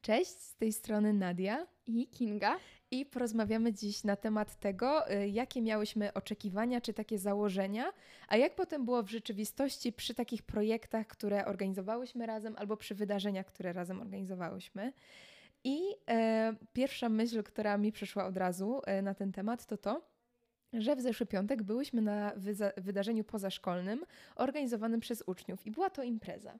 Cześć, z tej strony Nadia i Kinga. I porozmawiamy dziś na temat tego, y, jakie miałyśmy oczekiwania czy takie założenia, a jak potem było w rzeczywistości przy takich projektach, które organizowałyśmy razem albo przy wydarzeniach, które razem organizowałyśmy. I e, pierwsza myśl, która mi przyszła od razu e, na ten temat, to to, że w zeszły piątek byłyśmy na wydarzeniu pozaszkolnym organizowanym przez uczniów i była to impreza.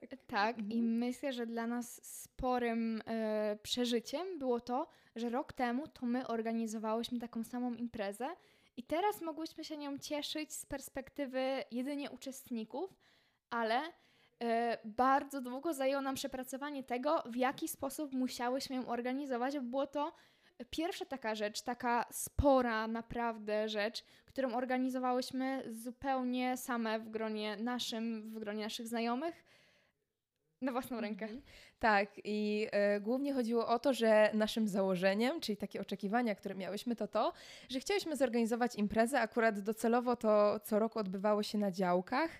Tak, tak mhm. i myślę, że dla nas sporym e, przeżyciem było to, że rok temu to my organizowałyśmy taką samą imprezę i teraz mogłyśmy się nią cieszyć z perspektywy jedynie uczestników, ale e, bardzo długo zajęło nam przepracowanie tego, w jaki sposób musiałyśmy ją organizować, bo było to pierwsza taka rzecz, taka spora naprawdę rzecz, którą organizowałyśmy zupełnie same w gronie naszym, w gronie naszych znajomych na własną rękę. Mhm. Tak, i y, głównie chodziło o to, że naszym założeniem, czyli takie oczekiwania, które miałyśmy, to to, że chciałyśmy zorganizować imprezę. Akurat docelowo to co roku odbywało się na działkach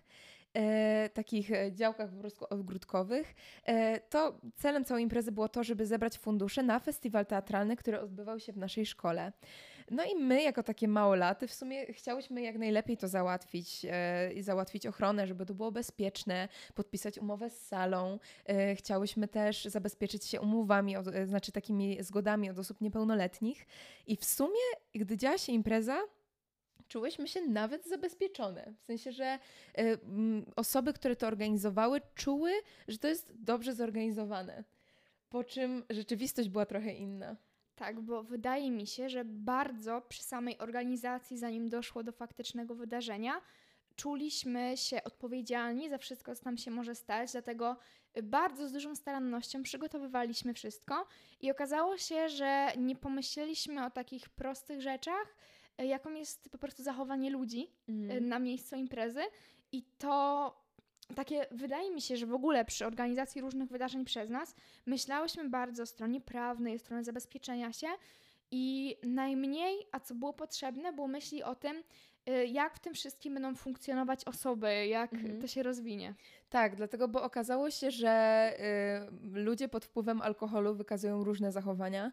e, takich e, działkach ogródkowych, e, to celem całej imprezy było to, żeby zebrać fundusze na festiwal teatralny, który odbywał się w naszej szkole. No i my, jako takie małolaty, w sumie chciałyśmy jak najlepiej to załatwić e, załatwić ochronę, żeby to było bezpieczne, podpisać umowę z salą. E, chciałyśmy też zabezpieczyć się umowami, od, e, znaczy takimi zgodami od osób niepełnoletnich. I w sumie, gdy działa się impreza, czułyśmy się nawet zabezpieczone. W sensie, że y, osoby, które to organizowały, czuły, że to jest dobrze zorganizowane. Po czym rzeczywistość była trochę inna. Tak, bo wydaje mi się, że bardzo przy samej organizacji, zanim doszło do faktycznego wydarzenia, czuliśmy się odpowiedzialni za wszystko, co tam się może stać, dlatego bardzo z dużą starannością przygotowywaliśmy wszystko i okazało się, że nie pomyśleliśmy o takich prostych rzeczach, jaką jest po prostu zachowanie ludzi mm. na miejscu imprezy i to takie, wydaje mi się, że w ogóle przy organizacji różnych wydarzeń przez nas myślałyśmy bardzo o stronie prawnej, o stronie zabezpieczenia się i najmniej, a co było potrzebne, było myśli o tym, e, jak w tym wszystkim będą funkcjonować osoby, jak mhm. to się rozwinie. Tak, dlatego, bo okazało się, że y, ludzie pod wpływem alkoholu wykazują różne zachowania.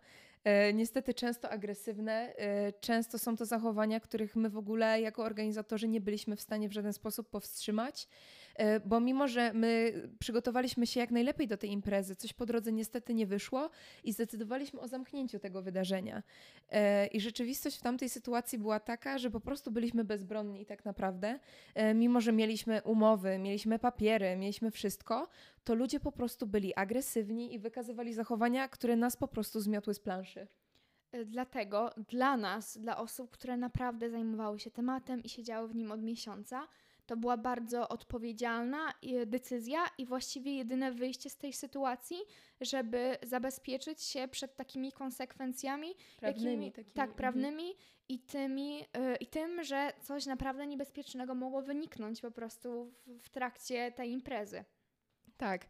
Y, niestety często agresywne, y, często są to zachowania, których my w ogóle jako organizatorzy nie byliśmy w stanie w żaden sposób powstrzymać. E, bo mimo, że my przygotowaliśmy się jak najlepiej do tej imprezy, coś po drodze niestety nie wyszło i zdecydowaliśmy o zamknięciu tego wydarzenia. E, I rzeczywistość w tamtej sytuacji była taka, że po prostu byliśmy bezbronni tak naprawdę. E, mimo, że mieliśmy umowy, mieliśmy papiery, mieliśmy wszystko, to ludzie po prostu byli agresywni i wykazywali zachowania, które nas po prostu zmiotły z planszy. Dlatego dla nas, dla osób, które naprawdę zajmowały się tematem i siedziały w nim od miesiąca, to była bardzo odpowiedzialna e, decyzja i właściwie jedyne wyjście z tej sytuacji, żeby zabezpieczyć się przed takimi konsekwencjami, prawnymi, jakimi, takimi, tak, mhm. prawnymi i, tymi, yy, i tym, że coś naprawdę niebezpiecznego mogło wyniknąć po prostu w, w trakcie tej imprezy. Tak.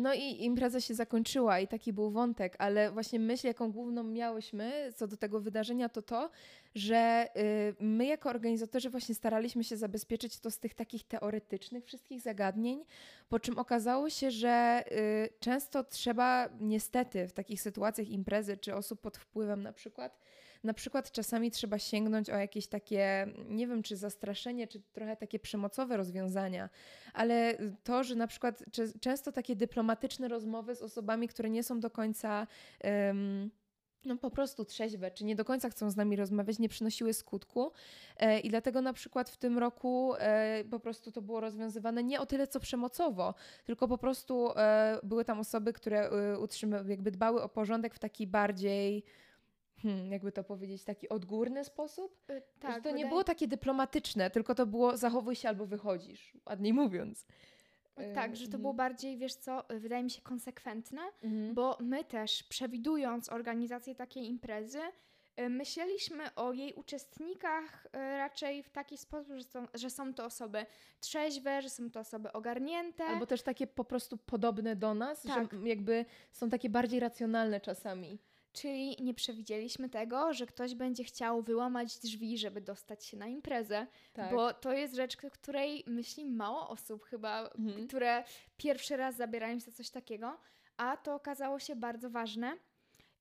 No i impreza się zakończyła i taki był wątek, ale właśnie myśl, jaką główną miałyśmy co do tego wydarzenia, to to, że y, my jako organizatorzy właśnie staraliśmy się zabezpieczyć to z tych takich teoretycznych wszystkich zagadnień, po czym okazało się, że y, często trzeba niestety w takich sytuacjach imprezy czy osób pod wpływem na przykład, na przykład czasami trzeba sięgnąć o jakieś takie, nie wiem, czy zastraszenie, czy trochę takie przemocowe rozwiązania, ale to, że na przykład często takie dyplomatyczne rozmowy z osobami, które nie są do końca. Um, no po prostu trzeźwe, czy nie do końca chcą z nami rozmawiać, nie przynosiły skutku. E, I dlatego na przykład w tym roku e, po prostu to było rozwiązywane nie o tyle co przemocowo, tylko po prostu e, były tam osoby, które e, utrzymywały, jakby dbały o porządek w taki bardziej hmm, jakby to powiedzieć, taki odgórny sposób. Yy, tak, że to nie było takie dyplomatyczne, tylko to było zachowuj się albo wychodzisz, ładniej mówiąc. Tak, że to było bardziej, wiesz co, wydaje mi się konsekwentne, mhm. bo my też przewidując organizację takiej imprezy, y, myśleliśmy o jej uczestnikach y, raczej w taki sposób, że są, że są to osoby trzeźwe, że są to osoby ogarnięte. Albo też takie po prostu podobne do nas, tak. że jakby są takie bardziej racjonalne czasami. Czyli nie przewidzieliśmy tego, że ktoś będzie chciał wyłamać drzwi, żeby dostać się na imprezę, tak. bo to jest rzecz, której myśli mało osób chyba, mhm. które pierwszy raz zabierają się za coś takiego, a to okazało się bardzo ważne.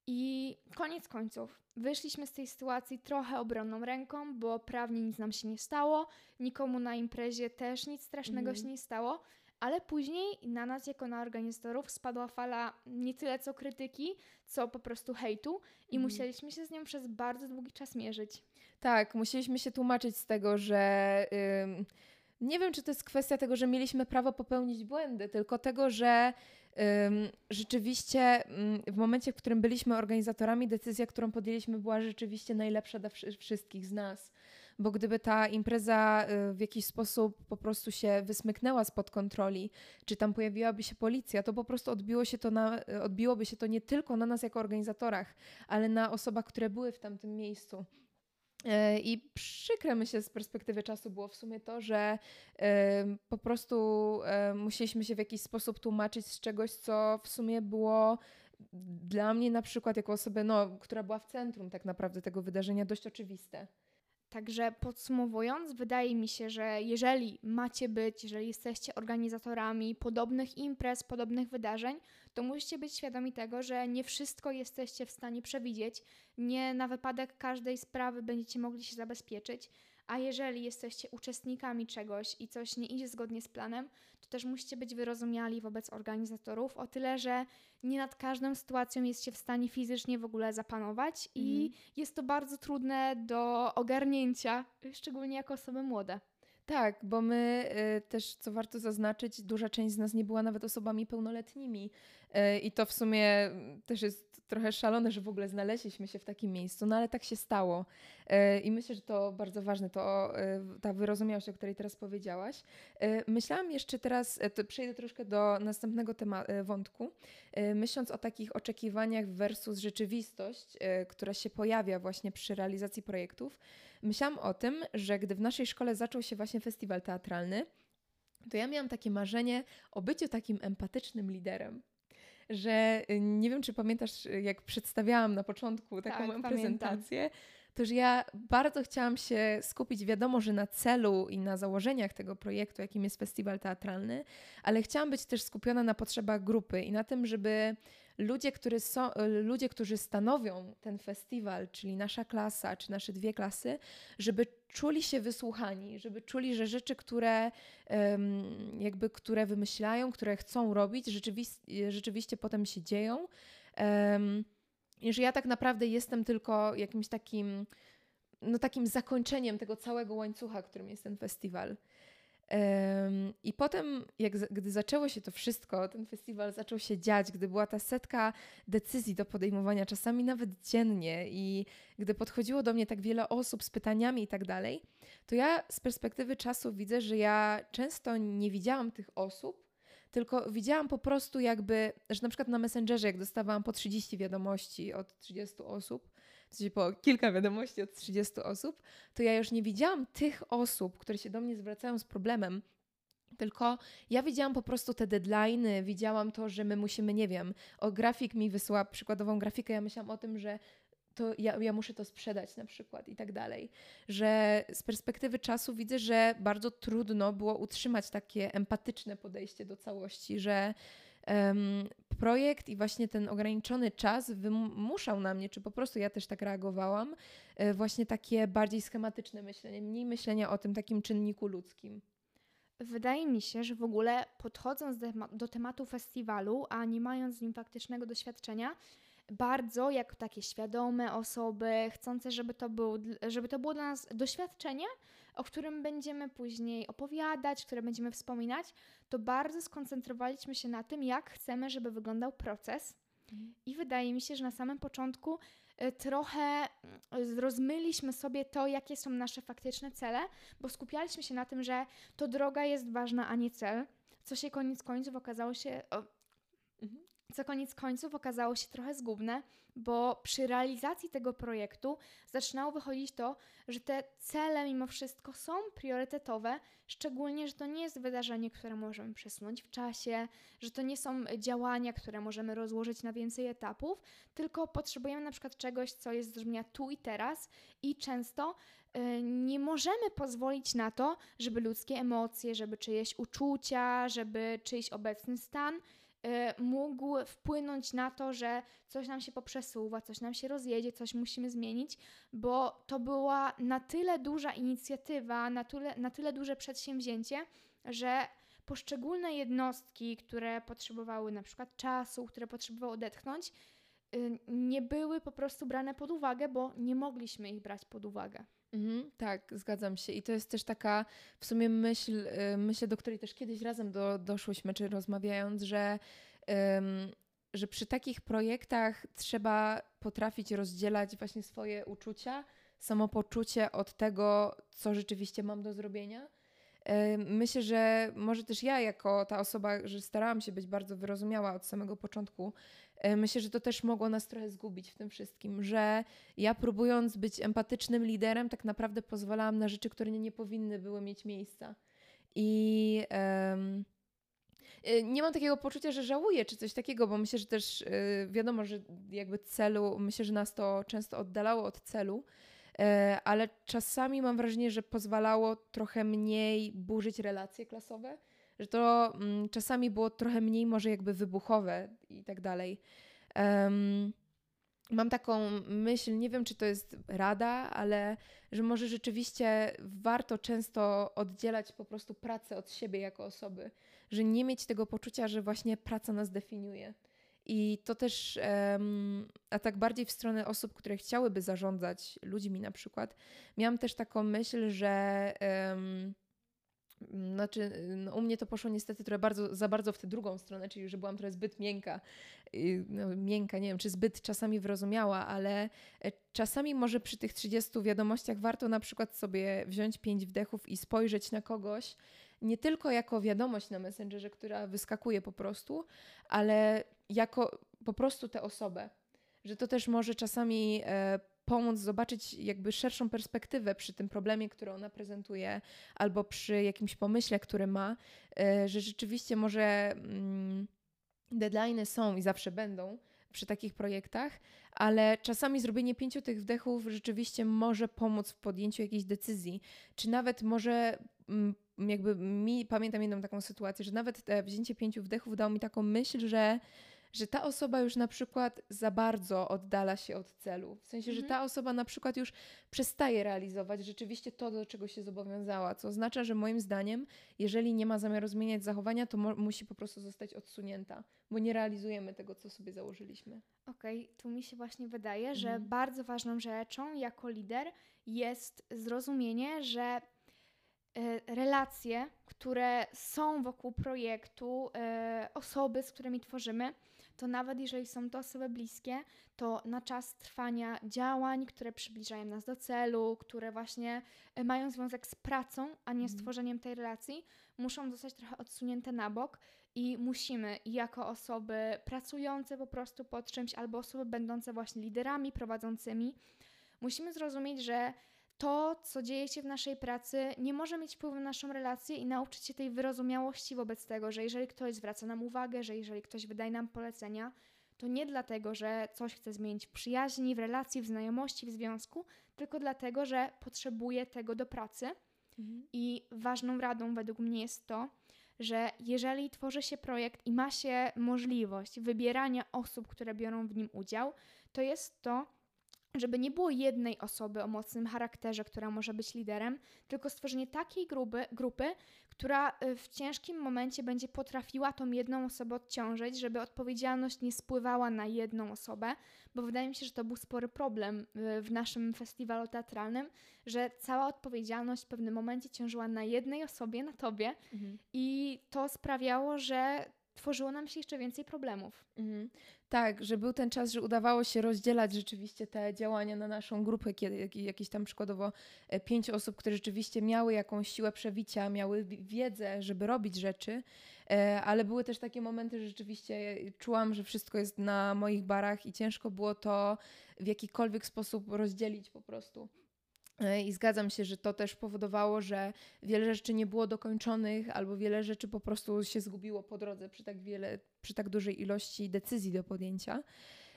I koniec końców, wyszliśmy z tej sytuacji trochę obronną ręką, bo prawnie nic nam się nie stało, nikomu na imprezie też nic strasznego mhm. się nie stało, ale później na nas, jako na organizatorów, spadła fala nie tyle co krytyki, co po prostu hejtu i mhm. musieliśmy się z nią przez bardzo długi czas mierzyć. Tak, musieliśmy się tłumaczyć z tego, że. Ym, nie wiem, czy to jest kwestia tego, że mieliśmy prawo popełnić błędy, tylko tego, że rzeczywiście w momencie, w którym byliśmy organizatorami, decyzja, którą podjęliśmy, była rzeczywiście najlepsza dla wszystkich z nas bo gdyby ta impreza y, w jakiś sposób po prostu się wysmyknęła spod kontroli, czy tam pojawiłaby się policja, to po prostu odbiło się to na, odbiłoby się to nie tylko na nas jako organizatorach, ale na osobach, które były w tamtym miejscu. E, I przykre myślę z perspektywy czasu było w sumie to, że po prostu musieliśmy się w jakiś sposób tłumaczyć z czegoś, co w sumie było dla mnie na przykład jako osoby, no, która była w centrum tak naprawdę tego wydarzenia, dość oczywiste. Także podsumowując, wydaje mi się, że jeżeli macie być, jeżeli jesteście organizatorami podobnych imprez, podobnych wydarzeń, to musicie być świadomi tego, że nie wszystko jesteście w stanie przewidzieć, nie na wypadek każdej sprawy będziecie mogli się zabezpieczyć, a jeżeli jesteście uczestnikami czegoś i coś nie idzie zgodnie z planem, to też musicie być wyrozumiali wobec organizatorów o tyle, że nie nad każdą sytuacją jest się w stanie fizycznie w ogóle zapanować mm. i mhm. jest to bardzo trudne do ogarnięcia, szczególnie jako osoby młode. Tak, bo my y, też, co warto zaznaczyć, duża część z nas nie była nawet osobami pełnoletnimi. Y, I to w sumie też jest trochę szalone, że w ogóle znaleźliśmy się w takim miejscu, no ale tak się stało. Y, I myślę, że to bardzo ważne, to ta wyrozumiałość, o której teraz powiedziałaś. Myślałam jeszcze teraz, przejdę troszkę do następnego tematu, wątku, myśląc o takich oczekiwaniach versus rzeczywistość, która się pojawia właśnie przy realizacji projektów myślałam o tym, że gdy w naszej szkole zaczął się właśnie festiwal teatralny, to ja miałam takie marzenie o byciu takim empatycznym liderem. Że y, nie wiem, czy pamiętasz, jak przedstawiałam na początku taką tak, prezentację, pamiętam. to że ja bardzo chciałam się skupić, wiadomo, że na celu i na założeniach tego projektu, jakim jest festiwal teatralny, ale chciałam być też skupiona na potrzebach grupy i na tym, żeby ludzie, którzy są, ludzie, którzy stanowią ten festiwal, czyli nasza klasa, czy nasze dwie klasy, żeby czuli się wysłuchani, żeby czuli, że rzeczy, które jakby, które wymyślają, które chcą robić, rzeczywiście, rzeczywiście potem się dzieją. I że ja tak naprawdę jestem tylko jakimś takim, no takim zakończeniem tego całego łańcucha, którym jest ten festiwal. I potem, jak, gdy zaczęło się to wszystko, ten festiwal zaczął się dziać, gdy była ta setka decyzji do podejmowania, czasami nawet dziennie, i gdy podchodziło do mnie tak wiele osób z pytaniami i tak dalej, to ja z perspektywy czasu widzę, że ja często nie widziałam tych osób, tylko widziałam po prostu jakby, że na przykład na Messengerze, jak dostawałam po 30 wiadomości od 30 osób, w sensie po kilka wiadomości od 30 osób, to ja już nie widziałam tych osób, które się do mnie zwracają z problemem, tylko ja widziałam po prostu te deadlines, widziałam to, że my musimy, nie wiem, o grafik mi wysyła przykładową grafikę, ja myślałam o tym, że to ja, ja muszę to sprzedać na przykład i tak dalej. Że z perspektywy czasu widzę, że bardzo trudno było utrzymać takie empatyczne podejście do całości, że projekt i właśnie ten ograniczony czas wymuszał na mnie, czy po prostu ja też tak reagowałam, e, właśnie takie bardziej schematyczne myślenie, mniej myślenia o tym takim czynniku ludzkim. Wydaje mi się, że w ogóle podchodząc do, do tematu festiwalu, a nie mając z nim faktycznego doświadczenia, bardzo jako takie świadome osoby, chcące, żeby to, był, żeby to było dla nas doświadczenie, o którym będziemy później opowiadać, które będziemy wspominać, to bardzo skoncentrowaliśmy się na tym, jak chcemy, żeby wyglądał proces. Mhm. I wydaje mi się, że na samym początku y, trochę y, rozmyliśmy sobie to, jakie są nasze faktyczne cele, bo skupialiśmy się na tym, że to droga jest ważna, a nie cel, co się koniec końców okazało się. Co koniec końców okazało się trochę zgubne, bo przy realizacji tego projektu zaczynało wychodzić to, że te cele mimo wszystko są priorytetowe, szczególnie, że to nie jest wydarzenie, które możemy przesunąć w czasie, że to nie są działania, które możemy rozłożyć na więcej etapów, tylko potrzebujemy na przykład czegoś, co jest brzmienia tu i teraz i często y, nie możemy pozwolić na to, żeby ludzkie emocje, żeby czyjeś uczucia, żeby czyjś obecny stan mógł wpłynąć na to, że coś nam się poprzesuwa, coś nam się rozjedzie, coś musimy zmienić, bo to była na tyle duża inicjatywa, na tyle, na tyle duże przedsięwzięcie, że poszczególne jednostki, które potrzebowały na przykład czasu, które potrzebowały odetchnąć, y, nie były po prostu brane pod uwagę, bo nie mogliśmy ich brać pod uwagę. Mhm, tak, zgadzam się. I to jest też taka w sumie myśl, y, myśl do której też kiedyś razem do, doszłyśmy, czy rozmawiając, że, że przy takich projektach trzeba potrafić rozdzielać właśnie swoje uczucia, samopoczucie od tego, co rzeczywiście mam do zrobienia. Myślę, że może też ja, jako ta osoba, że starałam się być bardzo wyrozumiała od samego początku, myślę, że to też mogło nas trochę zgubić w tym wszystkim, że ja próbując być empatycznym liderem, tak naprawdę pozwalałam na rzeczy, które nie, nie powinny były mieć miejsca. I um, nie mam takiego poczucia, że żałuję czy coś takiego, bo myślę, że też e, wiadomo, że jakby celu, myślę, że nas to często oddalało od celu, ale czasami mam wrażenie, że pozwalało trochę mniej burzyć relacje klasowe że to mm, czasami było trochę mniej może jakby wybuchowe i tak dalej. Mam taką myśl, nie wiem czy to jest rada, ale że może rzeczywiście warto często oddzielać po prostu pracę od siebie jako osoby, że nie mieć tego poczucia, że właśnie praca nas definiuje. I to też, a tak bardziej w stronę osób, które chciałyby zarządzać ludźmi na przykład, miałam też taką myśl, że znaczy, no, u mnie to poszło niestety trochę bardzo, za bardzo w tę drugą stronę, czyli że byłam trochę zbyt miękka. No, miękka, nie wiem, czy zbyt czasami wyrozumiała, ale e, czasami może przy tych 30 wiadomościach warto na przykład sobie wziąć pięć wdechów i spojrzeć na kogoś, nie tylko jako wiadomość na Messengerze, która wyskakuje po prostu, ale jako po prostu tę osobę. Że to też może czasami e, pomóc zobaczyć jakby szerszą perspektywę przy tym problemie, który ona prezentuje, albo przy jakimś pomyśle, który ma, e, że rzeczywiście może mm, deadlines są i zawsze będą przy takich projektach, ale czasami zrobienie pięciu tych wdechów rzeczywiście może pomóc w podjęciu jakiejś decyzji, czy nawet może mm, jakby mi, pamiętam jedną taką sytuację, że nawet wzięcie pięciu wdechów dało mi taką myśl, że że ta osoba już na przykład za bardzo oddala się od celu. W sensie, mhm. że ta osoba na przykład już przestaje realizować rzeczywiście to, do czego się zobowiązała, co oznacza, że moim zdaniem, jeżeli nie ma zamiaru zmieniać zachowania, to musi po prostu zostać odsunięta, bo nie realizujemy tego, co sobie założyliśmy. Okej, okay, tu mi się właśnie wydaje, że mhm. bardzo ważną rzeczą jako lider jest zrozumienie, że relacje, które są wokół projektu, e, osoby, z którymi tworzymy, to nawet jeżeli są to osoby bliskie, to na czas trwania działań, które przybliżają nas do celu, które właśnie e, mają związek z pracą, a nie z mhm. tworzeniem tej relacji, muszą zostać trochę odsunięte na bok i musimy jako osoby pracujące po prostu pod czymś albo osoby będące właśnie liderami prowadzącymi, musimy zrozumieć, że to, co dzieje się w naszej pracy, nie może mieć wpływu na naszą relację i nauczyć się tej wyrozumiałości wobec tego, że jeżeli ktoś zwraca nam uwagę, że jeżeli ktoś wydaje nam polecenia, to nie dlatego, że coś chce zmienić w przyjaźni, w relacji, w znajomości, w związku, tylko dlatego, że potrzebuje tego do pracy. Mhm. I ważną radą według mnie jest to, że jeżeli tworzy się projekt i ma się możliwość wybierania osób, które biorą w nim udział, to jest to żeby nie było jednej osoby o mocnym charakterze, która może być liderem, tylko stworzenie takiej grupy, grupy, która y, w ciężkim momencie będzie potrafiła tą jedną osobę odciążyć, żeby odpowiedzialność nie spływała na jedną osobę, bo wydaje mi się, że to był spory problem y, w naszym festiwalu teatralnym, że cała odpowiedzialność w pewnym momencie ciążyła na jednej osobie, na tobie mhm. i to sprawiało, że tworzyło nam się jeszcze więcej problemów. Mhm. Tak, że był ten czas, że udawało się rozdzielać rzeczywiście te działania na naszą grupę, kiedy jakieś tam przykładowo e, pięć osób, które rzeczywiście miały jakąś siłę przewicia, miały wiedzę, żeby robić rzeczy, E, ale były też takie momenty, że rzeczywiście czułam, że wszystko jest na moich barach i ciężko było to w jakikolwiek sposób rozdzielić po prostu. E, I zgadzam się, że to też powodowało, że wiele rzeczy nie było dokończonych, albo wiele rzeczy po prostu się zgubiło po drodze przy tak, wiele, przy tak dużej ilości decyzji do podjęcia.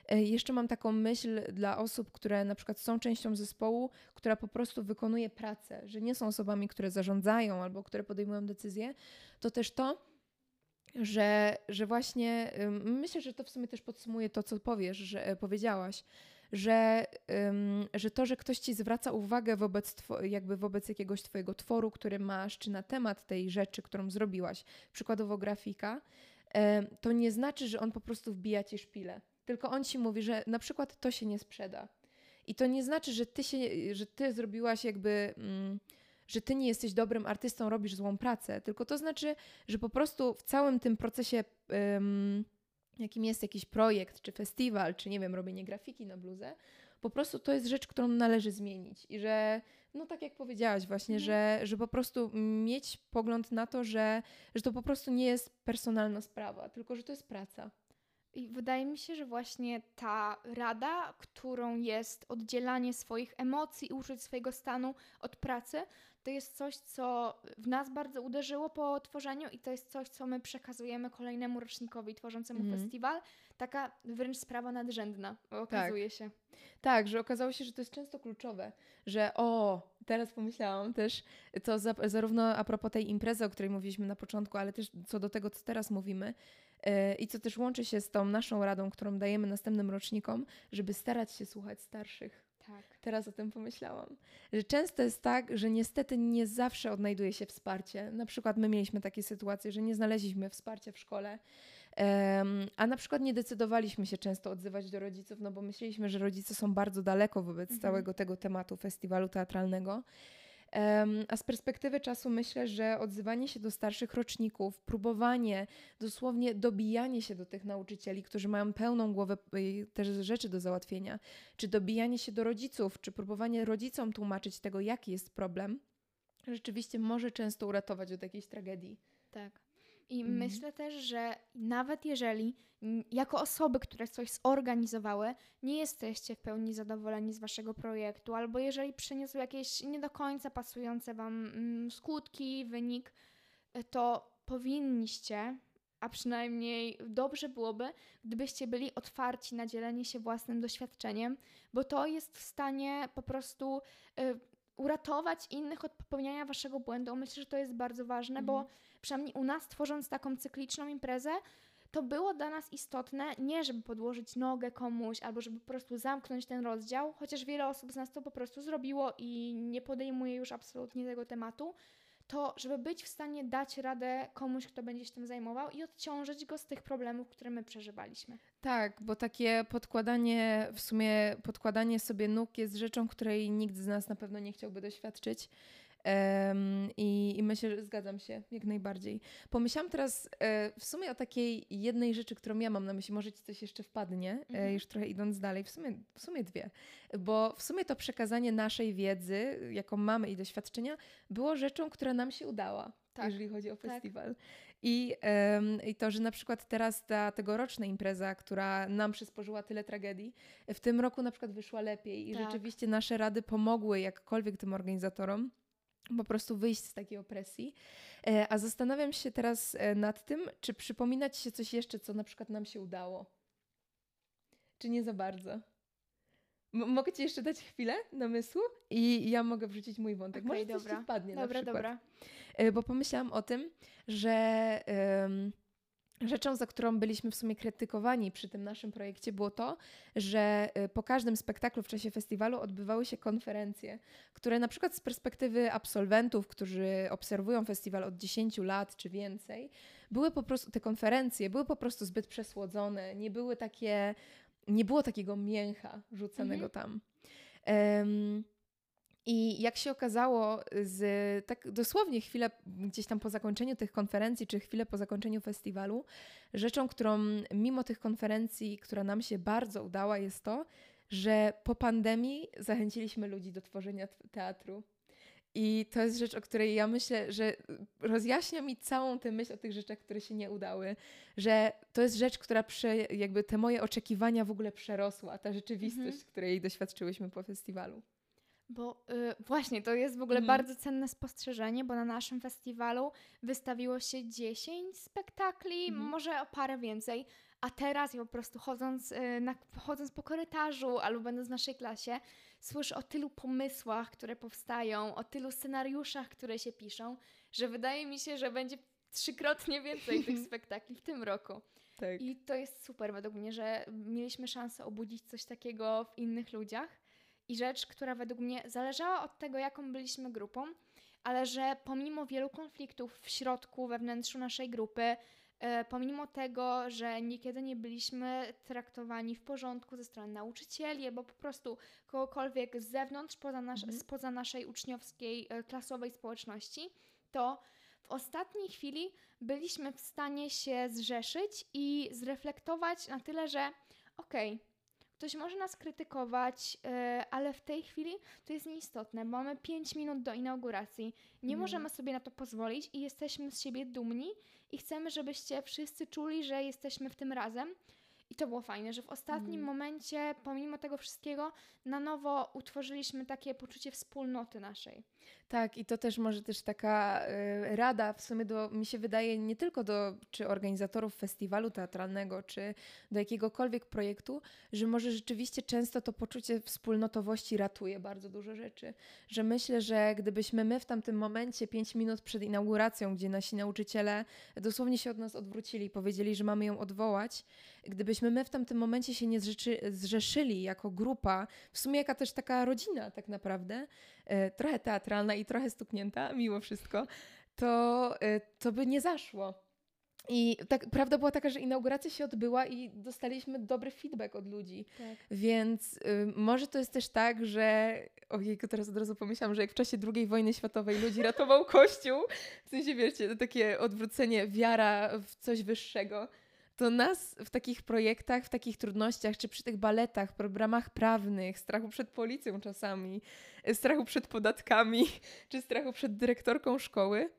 E, jeszcze mam taką myśl dla osób, które na przykład są częścią zespołu, która po prostu wykonuje pracę, że nie są osobami, które zarządzają albo które podejmują decyzje, to też to, że, że właśnie myślę, że to w sumie też podsumuje to, co powiesz, że e, powiedziałaś, że, że to, że ktoś ci zwraca uwagę wobec, jakby wobec jakiegoś twojego tworu, który masz, czy na temat tej rzeczy, którą zrobiłaś, przykładowo grafika, to nie znaczy, że on po prostu wbija ci szpilę. Tylko on ci mówi, że na przykład to się nie sprzeda. I to nie znaczy, że ty, się, że ty zrobiłaś jakby. Mm, że ty nie jesteś dobrym artystą, robisz złą pracę, tylko to znaczy, że po prostu w całym tym procesie, jakim jest jakiś projekt, czy festiwal, czy nie wiem, robienie grafiki na bluzę, po prostu to jest rzecz, którą należy zmienić i że, no tak jak powiedziałaś właśnie, mhm. że, że po prostu mieć pogląd na to, że, że to po prostu nie jest personalna sprawa, tylko że to jest praca. I wydaje mi się, że właśnie ta rada, którą jest oddzielanie swoich emocji i uczuć swojego stanu od pracy, to jest coś, co w nas bardzo uderzyło po tworzeniu i to jest coś, co my przekazujemy kolejnemu rocznikowi tworzącemu mm. festiwal. Taka wręcz sprawa nadrzędna, okazuje tak. się. Tak, że okazało się, że to jest często kluczowe, że o, teraz pomyślałam też, to za, zarówno a propos tej imprezy, o której mówiliśmy na początku, ale też co do tego, co teraz mówimy, yy, i co też łączy się z tą naszą radą, którą dajemy następnym rocznikom, żeby starać się słuchać starszych. Tak. Teraz o tym pomyślałam. Że często jest tak, że niestety nie zawsze odnajduje się wsparcie. Na przykład my mieliśmy takie sytuacje, że nie znaleźliśmy wsparcia w szkole, um, a na przykład nie decydowaliśmy się często odzywać do rodziców, no bo myśleliśmy, że rodzice są bardzo daleko wobec mhm. całego tego tematu festiwalu teatralnego. A z perspektywy czasu myślę, że odzywanie się do starszych roczników, próbowanie, dosłownie dobijanie się do tych nauczycieli, którzy mają pełną głowę y, też rzeczy do załatwienia, czy dobijanie się do rodziców, czy próbowanie rodzicom tłumaczyć tego, jaki jest problem, rzeczywiście może często uratować od jakiejś tragedii. Tak. I mhm. myślę też, że nawet jeżeli jako osoby, które coś zorganizowały, nie jesteście w pełni zadowoleni z waszego projektu, albo jeżeli przyniósł jakieś nie do końca pasujące wam mm, skutki, wynik, to powinniście, a przynajmniej dobrze byłoby, gdybyście byli otwarci na dzielenie się własnym doświadczeniem, bo to jest w stanie po prostu. Uratować innych od popełniania waszego błędu. Myślę, że to jest bardzo ważne, mhm. bo przynajmniej u nas, tworząc taką cykliczną imprezę, to było dla nas istotne nie, żeby podłożyć nogę komuś albo żeby po prostu zamknąć ten rozdział, chociaż wiele osób z nas to po prostu zrobiło i nie podejmuje już absolutnie tego tematu, to żeby być w stanie dać radę komuś, kto będzie się tym zajmował i odciążyć go z tych problemów, które my przeżywaliśmy. Tak, bo takie podkładanie, w sumie podkładanie sobie nóg jest rzeczą, której nikt z nas na pewno nie chciałby doświadczyć. Um, i, I myślę, że zgadzam się jak najbardziej. Pomyślałam teraz e, w sumie o takiej jednej rzeczy, którą ja mam na myśli, może ci coś jeszcze wpadnie, e, mhm. e, już trochę idąc dalej, w sumie, w sumie dwie, bo w sumie to przekazanie naszej wiedzy, jaką mamy i doświadczenia, było rzeczą, która nam się udała, tak. jeżeli chodzi o tak. festiwal. Tak. I, I to, że na przykład teraz ta tegoroczna impreza, która nam przysporzyła tyle tragedii, w tym roku na przykład wyszła lepiej i tak. rzeczywiście nasze rady pomogły jakkolwiek tym organizatorom po prostu wyjść z takiej opresji. E, a zastanawiam się teraz e, nad tym, czy przypominać się coś jeszcze, co na przykład nam się udało. Czy nie za bardzo? M mogę ci jeszcze dać chwilę namysłu i ja mogę wrzucić mój wątek. Okay, Może dobra. coś ci wpadnie dobra, na przykład. Dobra. E, bo pomyślałam o tym, że... Um, Rzeczą, za którą byliśmy w sumie krytykowani przy tym naszym projekcie, było to, że y, po każdym spektaklu w czasie festiwalu odbywały się konferencje, które na przykład z perspektywy absolwentów, którzy obserwują festiwal od 10 lat czy więcej, były po prostu, te konferencje były po prostu zbyt przesłodzone, nie były takie, nie było takiego mięcha rzucanego mhm. tam. Um, i jak się okazało, z, tak dosłownie chwilę gdzieś tam po zakończeniu tych konferencji, czy chwilę po zakończeniu festiwalu, rzeczą, którą mimo tych konferencji, która nam się bardzo udała, jest to, że po pandemii zachęciliśmy ludzi do tworzenia teatru. I to jest rzecz, o której ja myślę, że rozjaśnia mi całą tę myśl o tych rzeczach, które się nie udały, że to jest rzecz, która prze, jakby te moje oczekiwania w ogóle przerosła, ta rzeczywistość, mhm. której doświadczyłyśmy po festiwalu. Bo y, właśnie, to jest w ogóle mhm. bardzo cenne spostrzeżenie, bo na naszym festiwalu wystawiło się 10 spektakli, mhm. może o parę więcej, a teraz ja po prostu chodząc, y, na, chodząc po korytarzu albo będąc w naszej klasie, słyszę o tylu pomysłach, które powstają, o tylu scenariuszach, które się piszą, że wydaje mi się, że będzie trzykrotnie więcej tych spektakli w tym roku. Tak. I to jest super według mnie, że mieliśmy szansę obudzić coś takiego w innych ludziach. I rzecz, która według mnie zależała od tego, jaką byliśmy grupą, ale że pomimo wielu konfliktów w środku, we wnętrzu naszej grupy, pomimo tego, że niekiedy nie byliśmy traktowani w porządku ze strony nauczycieli, albo po prostu kogokolwiek z zewnątrz, poza nasz, mhm. spoza naszej uczniowskiej, e, klasowej społeczności, to w ostatniej chwili byliśmy w stanie się zrzeszyć i zreflektować na tyle, że okej, okay, Ktoś może nas krytykować, yy, ale w tej chwili to jest nieistotne. Mamy 5 minut do inauguracji. Nie mm. możemy sobie na to pozwolić i jesteśmy z siebie dumni i chcemy, żebyście wszyscy czuli, że jesteśmy w tym razem. I to było fajne, że w ostatnim mm. momencie, pomimo tego wszystkiego, na nowo utworzyliśmy takie poczucie wspólnoty naszej. Tak, i to też może też taka y, rada w sumie do, mi się wydaje, nie tylko do czy organizatorów festiwalu teatralnego, czy do jakiegokolwiek projektu, że może rzeczywiście często to poczucie wspólnotowości ratuje bardzo dużo rzeczy. Że myślę, że gdybyśmy my w tamtym momencie, pięć minut przed inauguracją, gdzie nasi nauczyciele dosłownie się od nas odwrócili, powiedzieli, że mamy ją odwołać, gdybyśmy my w tamtym momencie się nie zrzeczy, zrzeszyli jako grupa, w sumie jaka też taka rodzina tak naprawdę, e, trochę teatralna i trochę stuknięta, mimo wszystko, to, e, to by nie zaszło. I tak, prawda była taka, że inauguracja się odbyła i dostaliśmy dobry feedback od ludzi. Tak. Więc y, może to jest też tak, że. Ojejku, teraz od razu pomyślałam, że jak w czasie II wojny światowej ludzi ratował Kościół, w sensie wiecie, to takie odwrócenie, wiara w coś wyższego, to nas w takich projektach, w takich trudnościach, czy przy tych baletach, programach prawnych, strachu przed policją czasami, strachu przed podatkami, czy strachu przed dyrektorką szkoły,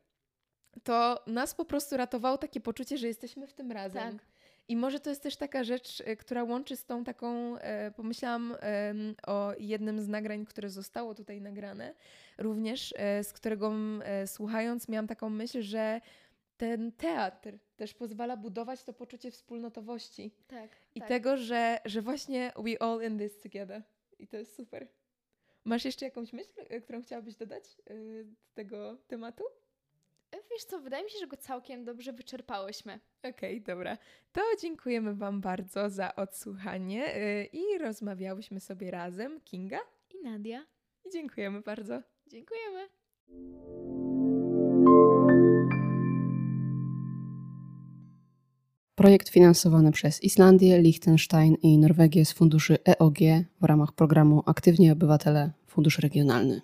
to nas po prostu ratowało takie poczucie, że jesteśmy w tym razem. Tak. I może to jest też taka rzecz, e, która łączy z tą taką, e, pomyślałam e, o jednym z nagrań, które zostało tutaj nagrane, również e, z którego e, słuchając miałam taką myśl, że ten teatr też pozwala budować to poczucie wspólnotowości. Tak. I tak. tego, że, że właśnie we all in this together. I to jest super. Masz jeszcze jakąś myśl, e, którą chciałabyś dodać yy, do tego tematu? E, wiesz co, wydaje mi się, że go całkiem dobrze wyczerpałyśmy. Okej, okay, dobra. To dziękujemy Wam bardzo za odsłuchanie yy, i rozmawiałyśmy sobie razem, Kinga i Nadia. I dziękujemy bardzo. Dziękujemy. Projekt finansowany przez Islandię, Liechtenstein i Norwegię z funduszy EOG w ramach programu Aktywni Obywatele Fundusz Regionalny.